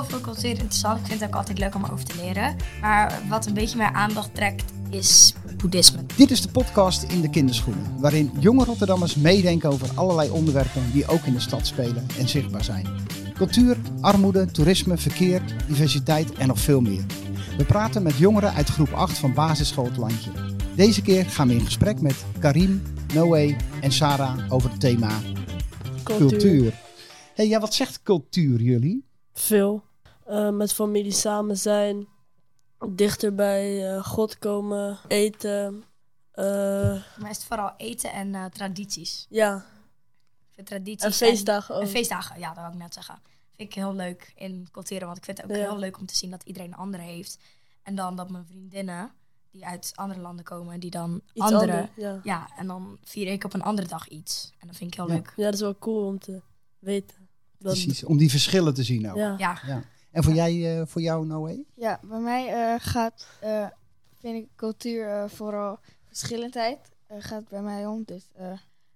heel veel cultuur interessant. Ik vind het ook altijd leuk om over te leren. Maar wat een beetje mijn aandacht trekt is boeddhisme. Dit is de podcast in de kinderschoenen, waarin jonge Rotterdammers meedenken over allerlei onderwerpen die ook in de stad spelen en zichtbaar zijn. Cultuur, armoede, toerisme, verkeer, diversiteit en nog veel meer. We praten met jongeren uit groep 8 van basisschool Het Landje. Deze keer gaan we in gesprek met Karim, Noé en Sarah over het thema cultuur. Hey, ja, wat zegt cultuur jullie? Veel. Eh, met familie samen zijn. Dichter bij eh, God komen. Eten. eh, Maar is het vooral eten en eh, tradities. ja, Ik vind tradities en feestdagen En, ook. en feestdagen, ja, dat wil ik net zeggen. Vind ik heel leuk in culturen. Want ik vind het ook Ja. heel leuk om te zien dat iedereen een andere heeft. En dan dat mijn vriendinnen, die uit andere landen komen, die dan Iets andere... anders, ja. Ja, en dan vier ik op een andere dag iets. En dat vind ik heel Ja. leuk. ja, dat is wel cool om te weten. Dat, Precies, om die verschillen te zien ook. Ja. Ja, Ja. En voor, jij, eh, voor jou, Noé? Ja, bij mij eh, gaat, eh, vind ik cultuur eh, vooral verschillendheid. eh, gaat bij mij om. Dus eh,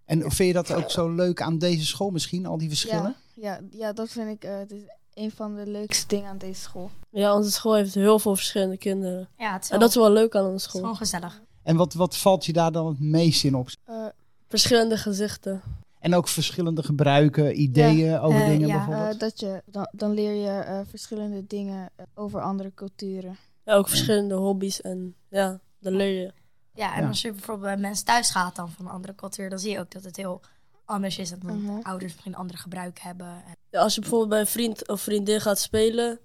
En vind je dat ook zo leuk aan deze school misschien, al die verschillen? ja, ja, ja, dat vind ik eh, dus een van de leukste dingen aan deze school. ja, onze school heeft heel veel verschillende kinderen. ja het is, En wel- dat is wel leuk aan onze het is school. gewoon gezellig. En wat, wat valt je daar dan het meest in op? Eh, Verschillende gezichten. En ook verschillende gebruiken, ideeën over Eh, dingen ja, bijvoorbeeld? eh, dat je, dan, dan leer je eh, verschillende dingen over andere culturen. Ja, ook verschillende hobby's. En ja, dan leer je. Ja, en Ja. als je bijvoorbeeld bij mensen thuis gaat dan van een andere cultuur, dan zie je ook dat het heel anders is. Dat mijn Mhm. ouders misschien andere gebruik hebben. En- als je bijvoorbeeld bij een vriend of vriendin gaat spelen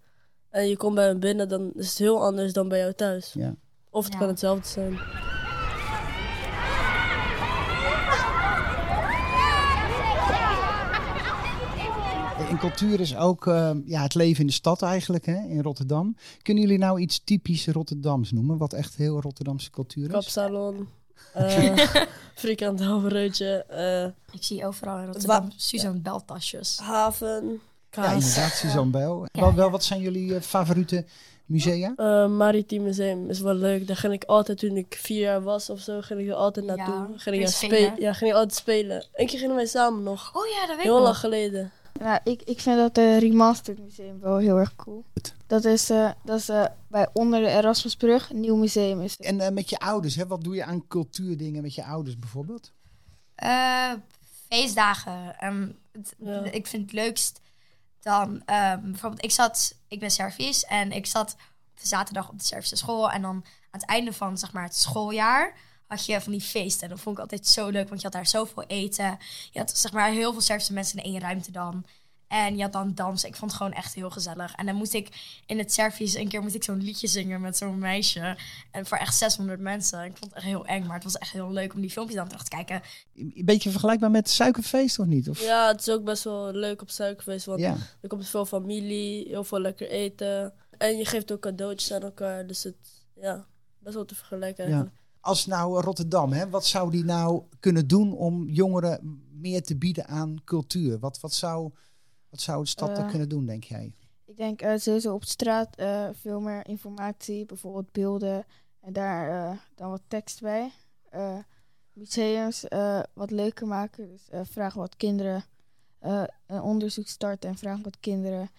en je komt bij hem binnen, dan is het heel anders dan bij jou thuis. Ja. Of het Ja. kan hetzelfde zijn. En cultuur is ook eh, ja, het leven in de stad eigenlijk, hè, in Rotterdam. Kunnen jullie nou iets typisch Rotterdams noemen, wat echt heel Rotterdamse cultuur is? Kapsalon, eh frikandelbroodje, eh ik zie overal in Rotterdam Suzanne Beltasjes. haven, Ja, kaas. inderdaad, Suzanne. Ja, wel, wel, ja. wat zijn jullie eh, favoriete musea? Eh, Maritiem Museum is wel leuk. Daar ging ik altijd toen ik vier jaar was of zo, ging ik er altijd Ja, naartoe. ging ik spelen? Ja, ging ik altijd spelen. Eén keer gingen wij samen nog. Oh ja, dat weet ik Heel lang geleden. Nou, ik, ik vind dat de Remastered Museum wel heel erg cool. Dat is, eh, dat is eh, bij onder de Erasmusbrug, een nieuw museum is het. En eh, met je ouders, hè? wat doe je aan cultuurdingen met je ouders bijvoorbeeld? Eh, feestdagen. Ehm, het- Ja. Ik vind het leukst dan... ehm, bijvoorbeeld, ik zat... Ik ben Servisch en ik zat op de zaterdag op de Servische school. En dan aan het einde van zeg maar, het schooljaar had je van die feesten. En dat vond ik altijd zo leuk, want je had daar zoveel eten. Je had zeg maar heel veel Servische mensen in één ruimte dan. En je had dan dansen. Ik vond het gewoon echt heel gezellig. En dan moest ik in het Servisch een keer moest ik zo'n liedje zingen met zo'n meisje. En voor echt 600 mensen. Ik vond het echt heel eng, maar het was echt heel leuk om die filmpjes dan terug te kijken. Een beetje vergelijkbaar met suikerfeest of niet? Of? Ja, het is ook best wel leuk op suikerfeest, want Ja. er komt veel familie, heel veel lekker eten. En je geeft ook cadeautjes aan elkaar, dus het, ja, best wel te vergelijken eigenlijk. Als nou Rotterdam, hè, wat zou die nou kunnen doen om jongeren meer te bieden aan cultuur? Wat, wat, zou, wat zou de stad daar Eh, kunnen doen, denk jij? Ik denk eh, sowieso op straat eh, veel meer informatie, bijvoorbeeld beelden en daar dan wat tekst bij. Museums wat leuker maken, dus vragen wat kinderen een onderzoek starten en vragen wat kinderen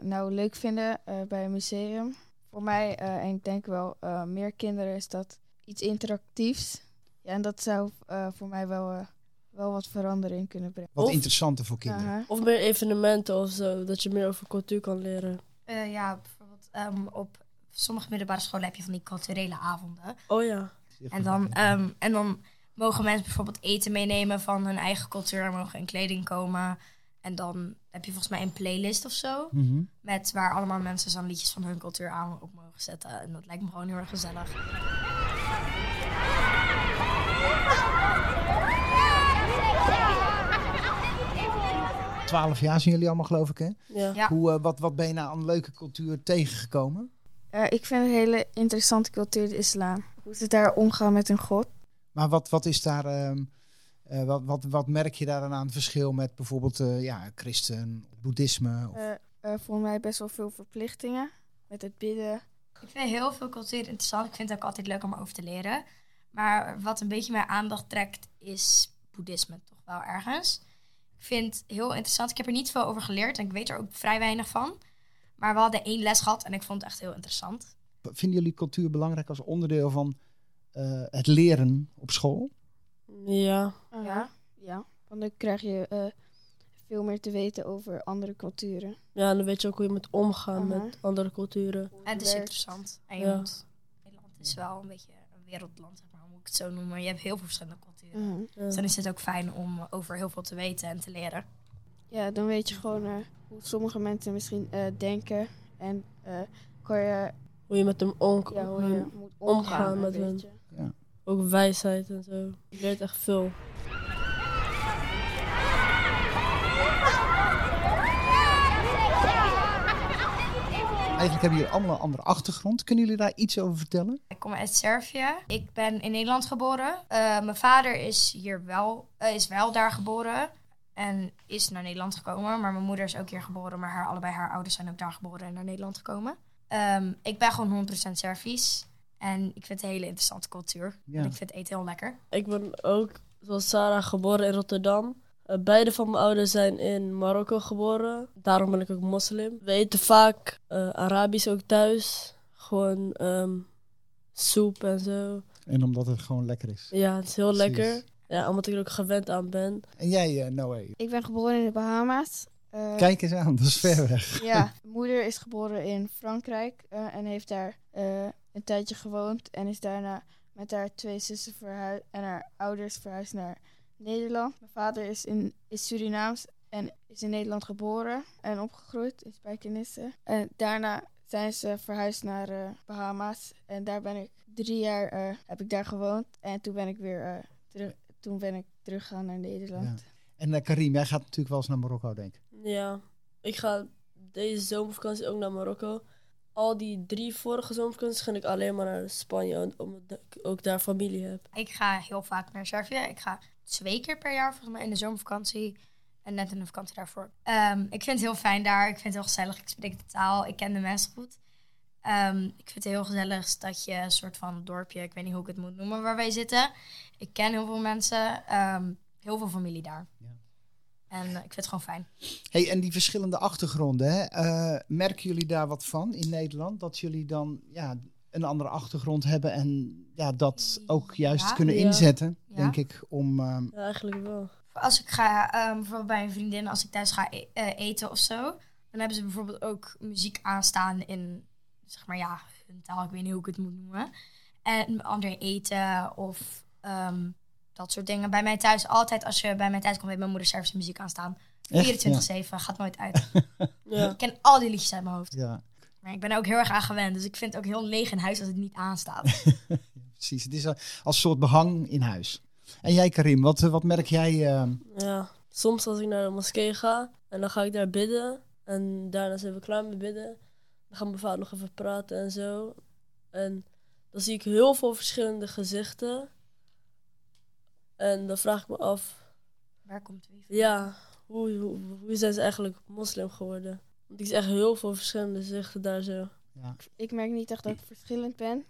nou leuk vinden bij een museum. Voor mij eh, en ik denk wel eh, meer kinderen is dat iets interactiefs. Ja, en dat zou eh, voor mij wel, eh, wel wat verandering kunnen brengen. Wat of- interessanter voor kinderen. Of meer evenementen of zo, dat je meer over cultuur kan leren. Eh, ja, bijvoorbeeld ehm, op sommige middelbare scholen heb je van die culturele avonden. Oh ja. En dan, ehm, en dan mogen mensen bijvoorbeeld eten meenemen van hun eigen cultuur. en mogen in kleding komen. En dan heb je volgens mij een playlist of zo. Mhm. Met waar allemaal mensen zo'n liedjes van hun cultuur aan op mogen zetten. En dat lijkt me gewoon heel erg gezellig. Twaalf jaar zijn jullie allemaal, geloof ik, hè? Ja. Ja. Hoe, eh, wat, wat ben je nou aan leuke cultuur tegengekomen? Eh, ik vind een hele interessante cultuur de islam. Hoe ze daar omgaan met hun god. Maar wat, wat is daar... ehm, eh, wat, wat, wat merk je daar dan aan het verschil met bijvoorbeeld eh, ja, christen, boeddhisme? Of, Eh eh, voor mij best wel veel verplichtingen. Met het bidden. Ik vind heel veel cultuur interessant. Ik vind het ook altijd leuk om over te leren. Maar wat een beetje mijn aandacht trekt is boeddhisme toch wel ergens. Ik vind het heel interessant. Ik heb er niet veel over geleerd en ik weet er ook vrij weinig van. Maar we hadden één les gehad en ik vond het echt heel interessant. Vinden jullie cultuur belangrijk als onderdeel van eh, het leren op school? Ja, Aha, Ja. ja. Want dan krijg je eh, veel meer te weten over andere culturen. ja, en dan weet je ook hoe je moet omgaan met andere culturen. En het is interessant. En je Ja. moet, Nederland is wel een beetje een wereldland, zeg maar, hoe moet ik het zo noemen. Je hebt heel veel verschillende culturen. Ja. Dus dan is het ook fijn om over heel veel te weten en te leren. Ja, dan weet je gewoon eh, hoe sommige mensen misschien eh, denken. En eh kan je, Hoe je met hem om, ja, hoe je je- moet omgaan omgaan, met een hun. Ook wijsheid en zo. Je leert echt veel. Eigenlijk hebben jullie allemaal een andere achtergrond. Kunnen jullie daar iets over vertellen? Ik kom uit Servië. Ik ben in Nederland geboren. Eh, mijn vader is hier wel, eh, is wel daar geboren en is naar Nederland gekomen. Maar mijn moeder is ook hier geboren, maar haar, allebei haar ouders zijn ook daar geboren en naar Nederland gekomen. Ehm, ik ben gewoon 100% Servisch en ik vind het een hele interessante cultuur. Ja. En ik vind eten heel lekker. Ik ben ook, zoals Sarah, geboren in Rotterdam. Eh, beide van mijn ouders zijn in Marokko geboren. Daarom ben ik ook moslim. We eten vaak eh, Arabisch ook thuis. Gewoon ehm, soep en zo. En omdat het gewoon lekker is. Ja, het is heel Precies. lekker. Ja, omdat ik er ook gewend aan ben. En jij, uh, Noé? Ik ben geboren in de Bahama's. Eh, Kijk eens aan, dat is ver weg. Ja, mijn moeder is geboren in Frankrijk eh, en heeft daar eh, een tijdje gewoond. En is daarna met haar twee zussen verhuisd en haar ouders verhuisd naar Nederland. Mijn vader is, in, is Surinaams en is in Nederland geboren en opgegroeid in Spijkenisse. En daarna zijn ze verhuisd naar eh, Bahama's. En daar ben ik drie jaar heb ik daar gewoond. En toen ben ik weer terug. Toen ben ik teruggegaan naar Nederland. Ja. En uh, Karim, jij gaat natuurlijk wel eens naar Marokko, denk ik. Ja, ik ga deze zomervakantie ook naar Marokko. Al die drie vorige zomervakanties ging ik alleen maar naar Spanje, omdat ik ook daar familie heb. Ik ga heel vaak naar Servië. Ik ga twee keer per jaar volgens mij in de zomervakantie. En net in de vakantie daarvoor. Um, ik vind het heel fijn daar. Ik vind het heel gezellig. Ik spreek de taal. Ik ken de mensen goed. Um, ik vind het heel gezellig stadje, een soort van dorpje. Ik weet niet hoe ik het moet noemen waar wij zitten. Ik ken heel veel mensen. Um, heel veel familie daar. Ja. En uh, ik vind het gewoon fijn. Hey, en die verschillende achtergronden, hè? Uh, merken jullie daar wat van in Nederland? Dat jullie dan ja, een andere achtergrond hebben en ja, dat ook juist Ja. kunnen Ja. inzetten, Ja. denk ik, om... um, Ja, eigenlijk wel. Als ik ga, um, bijvoorbeeld bij een vriendin, als ik thuis ga e uh, eten of zo, dan hebben ze bijvoorbeeld ook muziek aanstaan in, zeg maar ja, hun taal. Ik weet niet hoe ik het moet noemen. En ander eten of um, dat soort dingen. Bij mij thuis, altijd als je bij mij thuis komt, heeft mijn moeder zelfs muziek aanstaan. 24-7, gaat nooit uit. Ja. ik ken al die liedjes uit mijn hoofd. ja, Maar ik ben er ook heel erg aan gewend. Dus ik vind het ook heel leeg in huis als het niet aanstaat. precies. Het is als soort behang in huis. En jij, Karim, wat, wat merk jij? um, Ja, soms als ik naar de moskee ga en dan ga ik daar bidden. En daarna zijn we klaar met bidden. Dan gaan mijn vader nog even praten en zo. En dan zie ik heel veel verschillende gezichten. En dan vraag ik me af, Waar komt wie van? ja, hoe, hoe, hoe zijn ze eigenlijk moslim geworden? Want ik zie echt heel veel verschillende gezichten daar zo. ja. ik merk niet echt dat ik verschillend ben.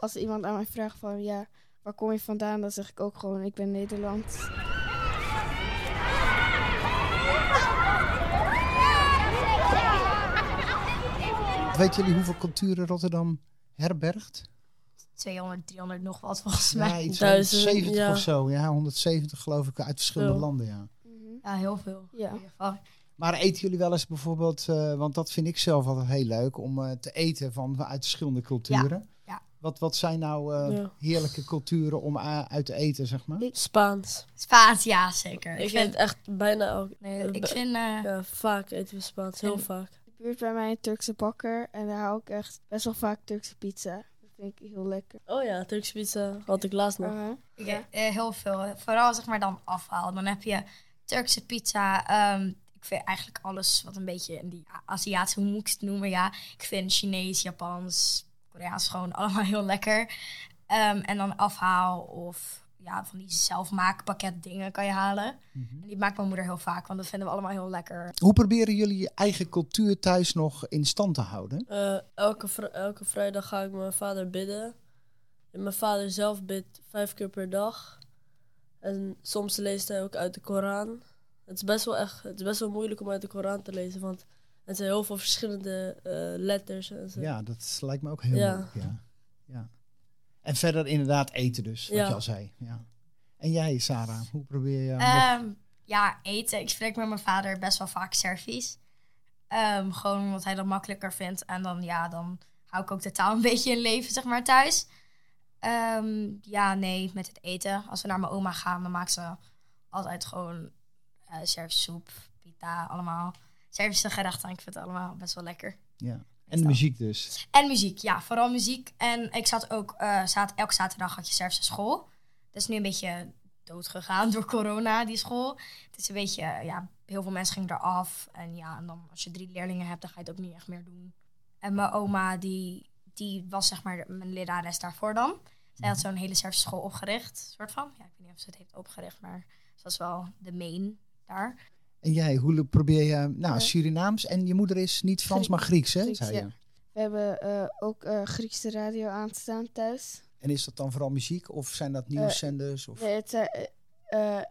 Als iemand aan mij vraagt van ja, waar kom je vandaan? Dan zeg ik ook gewoon ik ben Nederlands. Weten jullie hoeveel culturen Rotterdam herbergt? 200, 300 nog wat volgens Ja, mij. iets Duizend, 170 ja. of zo. Ja, 170 geloof ik uit verschillende Veel. landen, ja. Mhm. Ja, heel veel. Ja. In ieder geval. Maar eten jullie wel eens bijvoorbeeld, eh, want dat vind ik zelf altijd heel leuk, om eh, te eten van uit verschillende culturen. ja. Wat, wat zijn nou eh, Ja. heerlijke culturen om uit te eten, zeg maar? Spaans. Spaans, ja, zeker. Ik vind echt bijna elk... nee, ik vind eh, Ja, vaak eten we Spaans, heel vaak. De buurt bij mij een Turkse bakker en daar hou ik echt best wel vaak Turkse pizza. Vind ik heel lekker. Oh ja, Turkse pizza had ik laatst nog. Uh-huh. ik, eh, heel veel. Vooral zeg maar dan afhaal. Dan heb je Turkse pizza. ehm, ik vind eigenlijk alles wat een beetje in die Aziatische, hoe moet ik het noemen? Ja, ik vind Chinees, Japans, Koreaans gewoon allemaal heel lekker. Ehm, en dan afhaal of ja, van die zelfmaakpakket dingen kan je halen. Mhm. En die maakt mijn moeder heel vaak, want dat vinden we allemaal heel lekker. Hoe proberen jullie je eigen cultuur thuis nog in stand te houden? Eh, elke, vri- elke vrijdag ga ik mijn vader bidden. En mijn vader zelf bidt vijf keer per dag. En soms leest hij ook uit de Koran. Het is best wel echt, het is best wel moeilijk om uit de Koran te lezen, want het zijn heel veel verschillende eh, letters en zo. Ja, dat lijkt me ook heel Ja. moeilijk. Ja. ja. En verder inderdaad eten dus, wat Ja. je al zei. Ja. En jij, Sarah, hoe probeer je... nog- Ehm, ja, eten. Ik spreek met mijn vader best wel vaak Servisch. Ehm, gewoon omdat hij dat makkelijker vindt. En dan, ja, dan hou ik ook de taal een beetje in leven, zeg maar, thuis. Ehm, ja, nee, met het eten. Als we naar mijn oma gaan, dan maakt ze altijd gewoon Servische soep, pita, allemaal Servische gerechten. Ik vind het allemaal best wel lekker. ja. En de muziek dus. En muziek, ja, vooral muziek. En ik zat ook, eh zat, elke zaterdag had je Servische school. Dat is nu een beetje dood gegaan door corona, die school. Het is een beetje, eh, ja, heel veel mensen gingen eraf. En ja, en dan als je drie leerlingen hebt, dan ga je het ook niet echt meer doen. En mijn oma, die, die was zeg maar mijn lerares daarvoor dan. Zij had zo'n hele Servische school opgericht, soort van. Ja, ik weet niet of ze het heeft opgericht, maar ze was wel de main daar. En jij, hoe probeer je... Nou, Eh. Surinaams. En je moeder is niet Frans, maar Grieks, hè? Grieks, zei je. ja. We hebben eh, ook eh, Griekse radio aanstaan thuis. En is dat dan vooral muziek? Of zijn dat nieuwszenders? Of... Nee, het, eh, eh,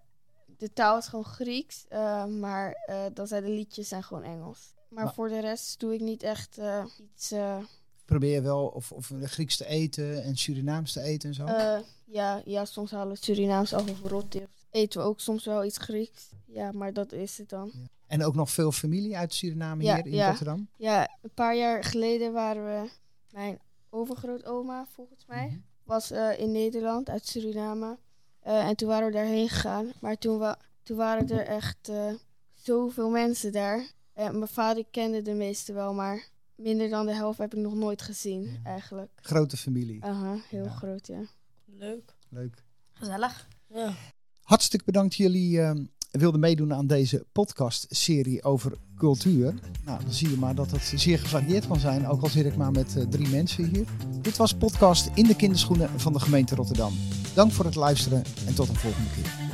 de taal is gewoon Grieks, eh, maar eh, dan zijn de liedjes zijn gewoon Engels. Maar, Maar- voor de rest doe ik niet echt eh, iets. eh, Probeer je wel of, of Grieks te eten en Surinaams te eten en zo? eh, ja, ja, soms halen we Surinaams af of rotti. Eten we ook soms wel iets Grieks. Ja, maar dat is het dan. En ook nog veel familie uit Suriname Ja, hier in ja. Rotterdam? Ja, een paar jaar geleden waren we. Mijn overgrootoma, volgens mij, Mhm. was eh, in Nederland uit Suriname. Eh, en toen waren we daarheen gegaan. Maar toen, wa toen waren er echt eh, zoveel mensen daar. En mijn vader kende de meeste wel, maar minder dan de helft heb ik nog nooit gezien, Ja. eigenlijk. Grote familie. Aha, heel Ja. groot, ja. Leuk. Leuk. Gezellig. Ja. Hartstikke bedankt jullie ehm, wilden meedoen aan deze podcast-serie over cultuur. Nou, dan zie je maar dat het zeer gevarieerd kan zijn, ook al zit ik maar met eh, drie mensen hier. Dit was podcast In de Kinderschoenen van de gemeente Rotterdam. Dank voor het luisteren en tot een volgende keer.